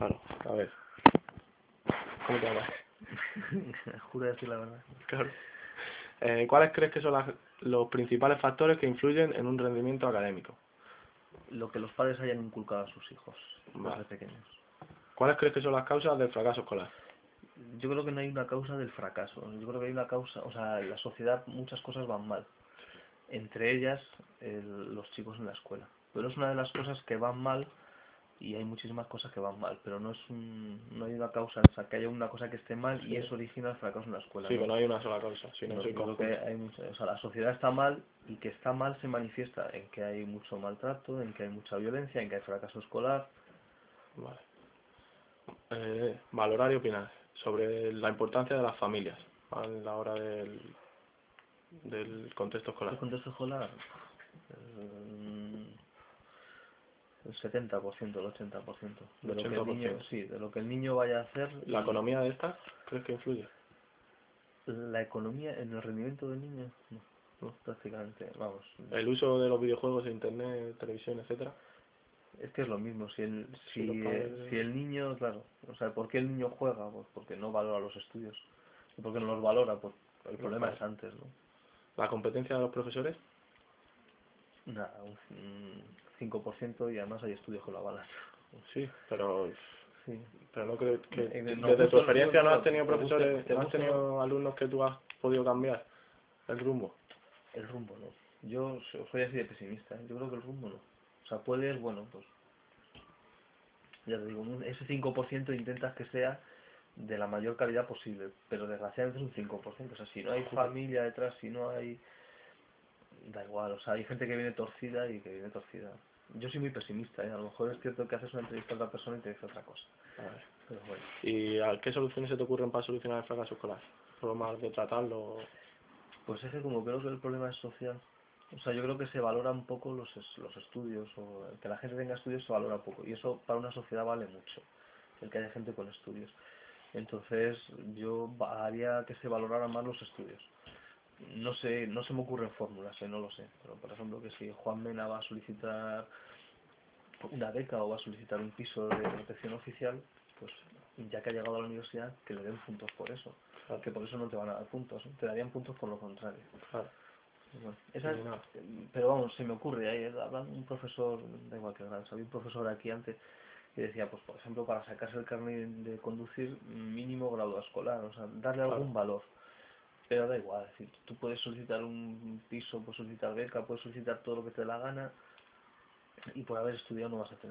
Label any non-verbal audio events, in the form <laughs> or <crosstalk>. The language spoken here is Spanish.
Claro, a ver. ¿Cómo te llamas? <laughs> Juro decir la verdad. Claro. Eh, ¿Cuáles crees que son las- los principales factores que influyen en un rendimiento académico? Lo que los padres hayan inculcado a sus hijos Vale. desde pequeños. ¿Cuáles crees que son las causas del fracaso escolar? Yo creo que no hay una causa del fracaso. Yo creo que hay una causa, o sea, en la sociedad muchas cosas van mal. Entre ellas, el- los chicos en la escuela. Pero es una de las cosas que van mal y hay muchísimas cosas que van mal. Pero no es un, no hay una causa, o sea, que haya una cosa que esté mal y eso origina el fracaso en la escuela. Sí, ¿no? que no hay una sola causa, sino No, creo que hay mucha- o sea, la sociedad está mal y que está mal se manifiesta en que hay mucho maltrato, en que hay mucha violencia, en que hay fracaso escolar. Vale. Eh, valorar y opinar sobre la importancia de las familias a la hora del, del contexto El escolar. contexto escolar, eh, 70%, el 80%. De lo que el niño, 80%. sí, de lo que el niño vaya a hacer. ¿La economía de estas crees que influye? La economía en el rendimiento del niño, no, No. prácticamente, vamos. El uso de los videojuegos, internet, televisión, etcétera. Es que es lo mismo, si el, si, padres- si el niño, claro, o sea, ¿por qué el niño juega? Pues porque no valora los estudios. ¿Y por qué no los valora? Pues el problema es antes, ¿no? La competencia de los profesores. Nada, un 5% y además hay estudios que lo avalan. Sí, pero Sí. pero no creo que desde no, tu experiencia no has te- tenido profesores, te no has tenido alumnos que tú has podido cambiar el rumbo. El rumbo no. Yo so- soy así de pesimista, ¿eh? yo creo que el rumbo no. O sea, puedes, bueno, pues, ya te digo, ese 5% intentas que sea de la mayor calidad posible, pero desgraciadamente es un 5%. O sea, si no hay familia detrás, si no hay... Da igual, o sea, hay gente que viene torcida y que viene torcida. Yo soy muy pesimista, ¿eh? A lo mejor es cierto que haces una entrevista a otra persona y te dice otra cosa. A ver. Pero bueno. ¿Y a qué soluciones se te ocurren para solucionar el fracaso escolar? ¿Formas de tratarlo? Pues es que como creo que el problema es social, o sea, yo creo que se valora un poco los, los estudios, o que la gente tenga estudios se valora poco, y eso para una sociedad vale mucho, el que haya gente con estudios. Entonces yo haría que se valoraran más los estudios. No sé, no se me ocurren fórmulas, eh, no lo sé, pero por ejemplo que si Juan Mena va a solicitar una beca o va a solicitar un piso de protección oficial, pues ya que ha llegado a la universidad, que le den puntos por eso Claro. que por eso no te van a dar puntos, ¿eh? te darían puntos por lo contrario. Claro. Bueno, esa es- no. pero vamos, se me ocurre, ahí, hablando un profesor, da igual que grado, había un profesor aquí antes que decía, pues por ejemplo, para sacarse el carnet de conducir, mínimo grado escolar, o sea, darle Claro. algún valor. Pero da igual, es decir, tú puedes solicitar un piso, puedes solicitar beca, puedes solicitar todo lo que te dé la gana y por haber estudiado no vas a tener